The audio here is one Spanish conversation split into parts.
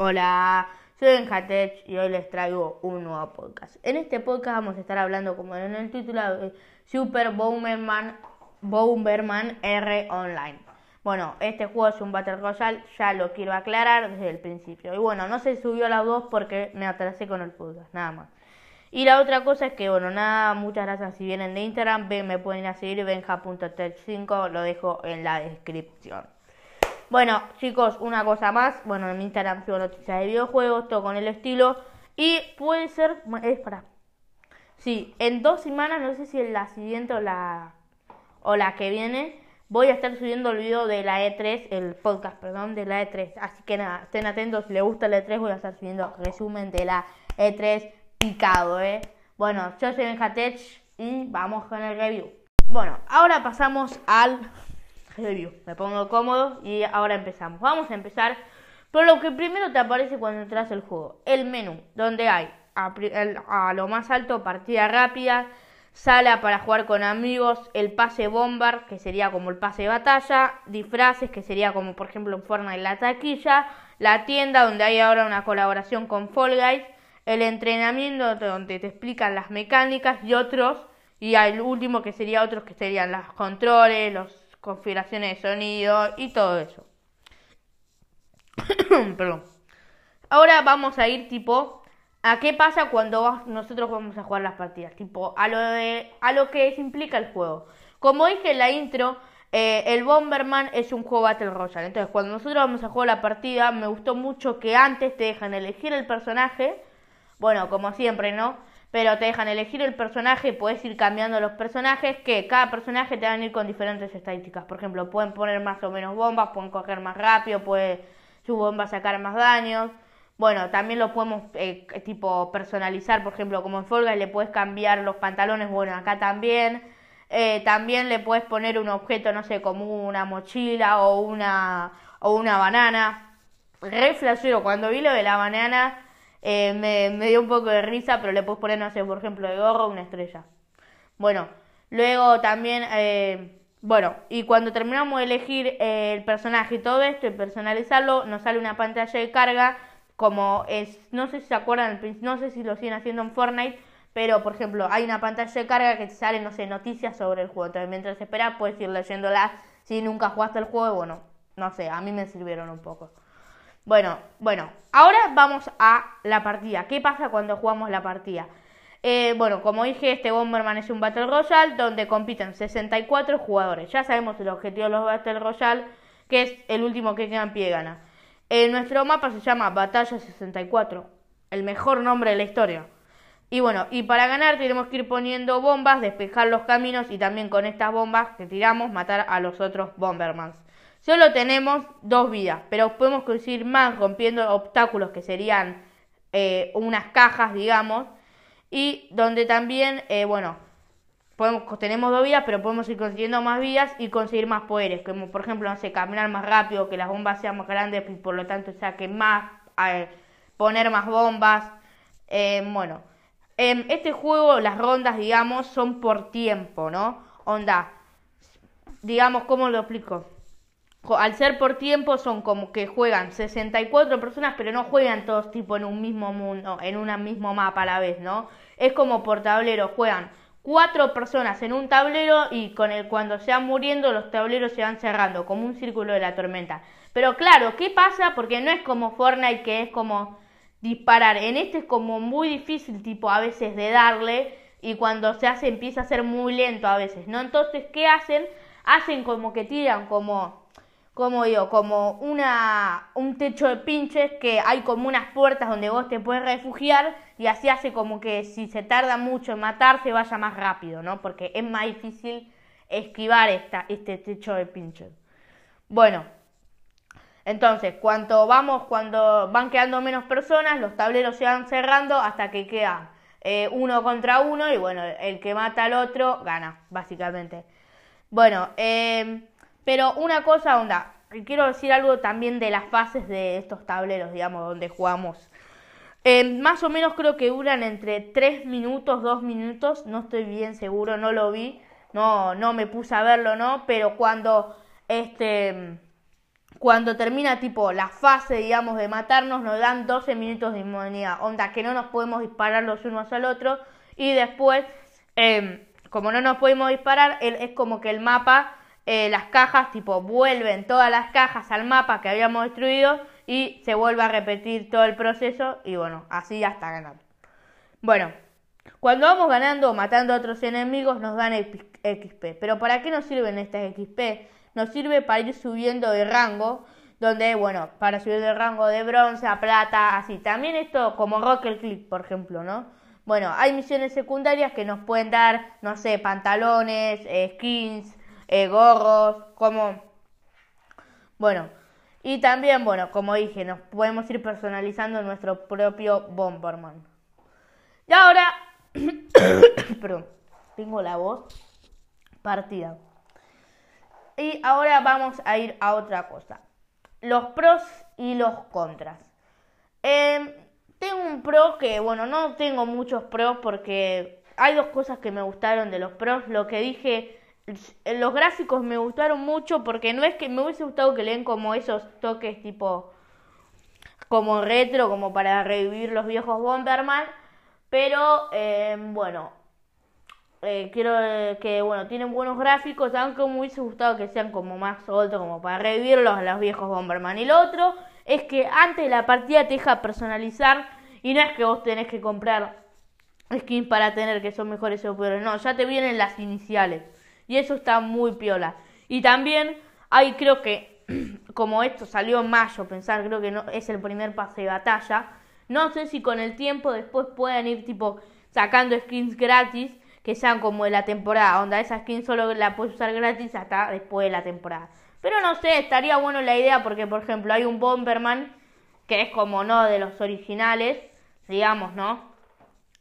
Hola, soy Benjatech y hoy les traigo un nuevo podcast. En este podcast vamos a estar hablando, como en el título, de Super Bomberman, Bomberman R Online. Bueno, este juego es un Battle Royale, ya lo quiero aclarar desde el principio. Y bueno, no se subió a las dos porque me atrasé con el podcast, nada más. Y la otra cosa es que, bueno, nada, muchas gracias si vienen de Instagram, me pueden ir a seguir benja.tech5, lo dejo en la descripción. Bueno, chicos, una cosa más. Bueno, en mi Instagram subo noticias de videojuegos, todo con el estilo. Y puede ser. Es para. Sí, en dos semanas, no sé si en la siguiente o la, o la que viene, voy a estar subiendo el video de la E3, el podcast, perdón, de la E3. Así que nada, estén atentos. Si les gusta la E3, voy a estar subiendo resumen de la E3 picado, ¿eh? Bueno, yo soy Benjatech y vamos con el review. Bueno, ahora pasamos al me pongo cómodo y ahora empezamos. Vamos a empezar por lo que primero te aparece cuando entras al juego. El menú, donde hay a, lo más alto partida rápida, sala para jugar con amigos, el pase bombar, que sería como el pase de batalla, disfraces, que sería como por ejemplo en Fortnite la taquilla, la tienda, donde hay ahora una colaboración con Fall Guys, el entrenamiento, donde te explican las mecánicas y otros, y el último que sería otros que serían los controles, los configuraciones de sonido y todo eso. Perdón. Ahora vamos a ir tipo a qué pasa cuando nosotros vamos a jugar las partidas, tipo a lo de a lo que implica el juego. Como dije en la intro, eh, el Bomberman es un juego Battle Royale. Entonces, cuando nosotros vamos a jugar la partida, me gustó mucho que antes te dejan elegir el personaje. Bueno, como siempre, ¿no? Pero te dejan elegir el personaje, puedes ir cambiando los personajes, que cada personaje te van a ir con diferentes estadísticas. Por ejemplo, pueden poner más o menos bombas, pueden coger más rápido, puede su bomba sacar más daños. Bueno, también lo podemos eh, tipo personalizar, por ejemplo, como en Folga le puedes cambiar los pantalones, bueno, acá también. Eh, también le puedes poner un objeto, no sé, como una mochila o una, o una banana. Re cuando vi lo de la banana eh, me, dio un poco de risa, pero le puedes poner, no sé, por ejemplo, de gorro una estrella. Bueno, luego también, eh, bueno, y cuando terminamos de elegir eh, el personaje y todo esto y personalizarlo, nos sale una pantalla de carga, como es, no sé si se acuerdan, no sé si lo siguen haciendo en Fortnite, pero por ejemplo, hay una pantalla de carga que te sale, no sé, noticias sobre el juego. Entonces, mientras esperas, puedes ir leyéndolas si nunca jugaste el juego, bueno, no sé, a mí me sirvieron un poco. Bueno, bueno, ahora vamos a la partida. ¿Qué pasa cuando jugamos la partida? Eh, bueno, como dije, este Bomberman es un Battle Royale donde compiten 64 jugadores. Ya sabemos el objetivo de los Battle Royale, que es el último que queda en pie gana. Eh, nuestro mapa se llama Batalla 64, el mejor nombre de la historia. Y bueno, y para ganar tenemos que ir poniendo bombas, despejar los caminos y también con estas bombas que tiramos matar a los otros Bombermans. Solo tenemos dos vidas, pero podemos conseguir más rompiendo obstáculos que serían eh, unas cajas, digamos, y donde también, eh, bueno, podemos, tenemos dos vidas, pero podemos ir consiguiendo más vidas y conseguir más poderes, como por ejemplo, no sé, caminar más rápido, que las bombas sean más grandes y por lo tanto saquen más, eh, poner más bombas, bueno. En este juego las rondas, digamos, son por tiempo, ¿no? Onda, digamos, ¿cómo lo explico? Al ser por tiempo son como que juegan 64 personas, pero no juegan todos tipo en un mismo mundo, en un mismo mapa a la vez, ¿no? Es como por tablero, juegan cuatro personas en un tablero y con el cuando se van muriendo los tableros se van cerrando, como un círculo de la tormenta. Pero claro, ¿qué pasa? Porque no es como Fortnite que es como disparar. En este es como muy difícil tipo a veces de darle y cuando se hace empieza a ser muy lento a veces, ¿no? Entonces, ¿qué hacen? Hacen como que tiran como como digo, como una, un techo de pinches que hay como unas puertas donde vos te puedes refugiar y así hace como que si se tarda mucho en matarse vaya más rápido, ¿no? Porque es más difícil esquivar esta, este techo de pinches. Bueno, entonces, cuando vamos, cuando van quedando menos personas, los tableros se van cerrando hasta que queda eh, uno contra uno y bueno, el que mata al otro gana, básicamente. Bueno, eh, pero una cosa, onda, quiero decir algo también de las fases de estos tableros, digamos, donde jugamos. Eh, más o menos creo que duran entre 3 minutos, 2 minutos, no estoy bien seguro, no lo vi, no, no me puse a verlo, ¿no? Pero cuando este cuando termina tipo la fase, digamos, de matarnos, nos dan 12 minutos de inmunidad. Onda, que no nos podemos disparar los unos al otro. Y después, em, como no nos podemos disparar, es como que el mapa, eh, las cajas, tipo, vuelven todas las cajas al mapa que habíamos destruido y se vuelve a repetir todo el proceso y bueno, así hasta ganar. Bueno, cuando vamos ganando o matando a otros enemigos nos dan XP. Pero ¿para qué nos sirven estas XP? Nos sirve para ir subiendo de rango, donde, bueno, para subir de rango de bronce a plata, así. También esto como Rocket Click, por ejemplo, ¿no? Bueno, hay misiones secundarias que nos pueden dar, no sé, pantalones, eh, skins, eh, gorros, como... Bueno, y también, bueno, como dije, nos podemos ir personalizando nuestro propio Bomberman. Y ahora Perdón, tengo la voz partida. Y ahora vamos a ir a otra cosa. Los pros y los contras. Em, tengo un pro que, bueno, no tengo muchos pros porque hay dos cosas que me gustaron de los pros. Lo que dije, los gráficos me gustaron mucho porque no es que me hubiese gustado que leen como esos toques tipo como retro, como para revivir los viejos Bomberman. Pero eh, bueno, eh, quiero que bueno, tienen buenos gráficos, aunque me hubiese gustado que sean como más sueltos, como para revivirlos los viejos Bomberman. Y lo otro es que antes de la partida te deja personalizar y no es que vos tenés que comprar skins para tener que son mejores o peores, no, ya te vienen las iniciales. Y eso está muy piola. Y también hay creo que como esto salió en mayo, pensar creo que no es el primer pase de batalla no sé si con el tiempo después puedan ir tipo sacando skins gratis que sean como de la temporada, onda esa skin solo la puedes usar gratis hasta después de la temporada. Pero no sé, estaría bueno la idea porque por ejemplo hay un Bomberman que es como no de los originales, digamos, ¿no?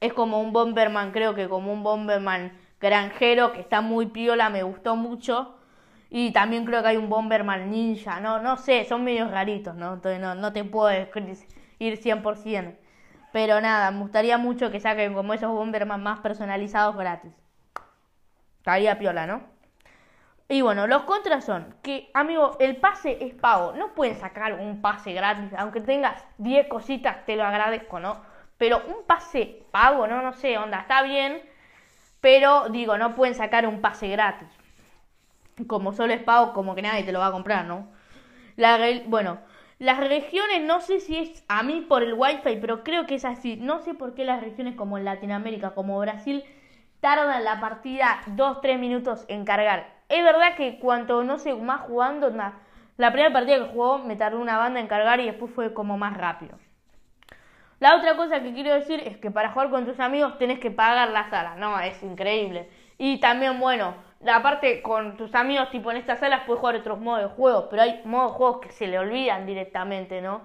Es como un Bomberman, creo que como un Bomberman granjero que está muy piola, me gustó mucho. Y también creo que hay un Bomberman ninja, no, no sé, son medios raritos, ¿no? Entonces no, no te puedo ir 100%. Pero nada, me gustaría mucho que saquen como esos Bomberman más personalizados gratis. Estaría piola, ¿no? Y bueno, los contras son que, amigo, el pase es pago. No pueden sacar un pase gratis. Aunque tengas 10 cositas, te lo agradezco, ¿no? Pero un pase pago, ¿no? No sé, onda, está bien. Pero digo, no pueden sacar un pase gratis. Como solo es pago, como que nadie te lo va a comprar, ¿no? La, bueno, las regiones, no sé si es a mí por el wifi, pero creo que es así. No sé por qué las regiones como Latinoamérica, como Brasil, tardan la partida 2-3 minutos en cargar. Es verdad que cuanto, no sé, más jugando, la primera partida que jugó me tardó una banda en cargar y después fue como más rápido. La otra cosa que quiero decir es que para jugar con tus amigos tenés que pagar la sala. No, es increíble. Y también, bueno, aparte con tus amigos, tipo en estas salas puedes jugar otros modos de juego, pero hay modos de juegos que se le olvidan directamente, ¿no?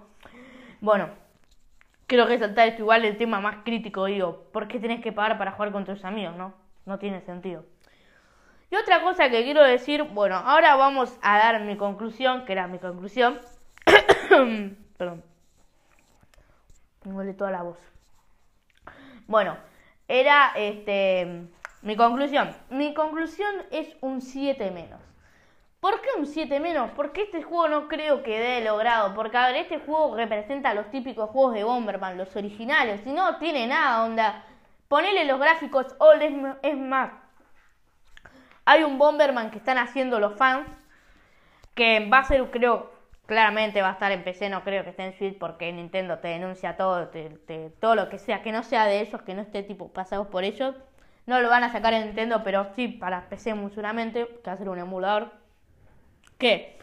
Bueno, quiero resaltar esto igual el tema más crítico, digo, ¿por qué tenés que pagar para jugar con tus amigos, no? No tiene sentido. Y otra cosa que quiero decir, bueno, ahora vamos a dar mi conclusión, que era mi conclusión. Perdón. Me toda la voz. Bueno, era este mi conclusión. Mi conclusión es un 7 menos. ¿Por qué un 7 menos? Porque este juego no creo que dé logrado. Porque, a ver, este juego representa los típicos juegos de Bomberman, los originales. Y no tiene nada, onda. Ponele los gráficos o es más. Hay un Bomberman que están haciendo los fans. Que va a ser, creo, claramente va a estar en PC. No creo que esté en Switch porque Nintendo te denuncia todo, todo lo que sea. Que no sea de ellos, que no esté tipo pasados por ellos. No lo van a sacar en Nintendo, pero sí para PC muy seguramente, que va a ser un emulador. Que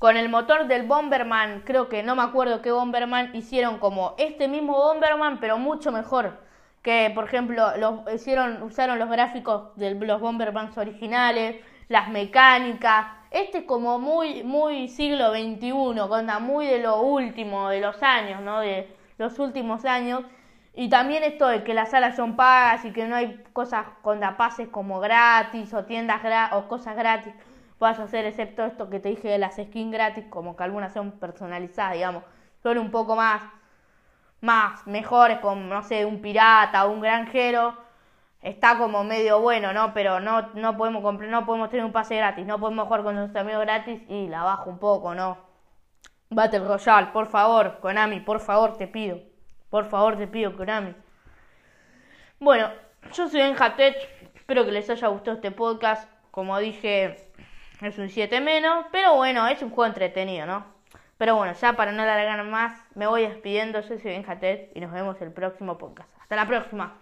con el motor del Bomberman, creo que no me acuerdo qué Bomberman, hicieron como este mismo Bomberman, pero mucho mejor. Que por ejemplo, los hicieron, usaron los gráficos de los Bombermans originales, las mecánicas. Este es como muy, muy siglo XXI, muy de lo último, de los años, ¿no? De los últimos años. Y también esto de que las salas son pagas y que no hay cosas con pases como gratis o tiendas o cosas gratis puedas hacer, excepto esto que te dije de las skins gratis, como que algunas son personalizadas, digamos, son un poco más, más mejores, como, no sé, un pirata o un granjero, está como medio bueno, ¿no? Pero no, no podemos comprar, no podemos tener un pase gratis, no podemos jugar con nuestros amigos gratis y la bajo un poco, ¿no? Battle Royale, por favor, Konami, por favor, te pido. Por favor, te pido, Konami. Bueno, yo soy Enjatech. Espero que les haya gustado este podcast. Como dije, es un 7 menos. Pero bueno, es un juego entretenido, ¿no? Pero bueno, ya para no alargar más, me voy despidiendo. Yo soy Benjatech y nos vemos el próximo podcast. Hasta la próxima.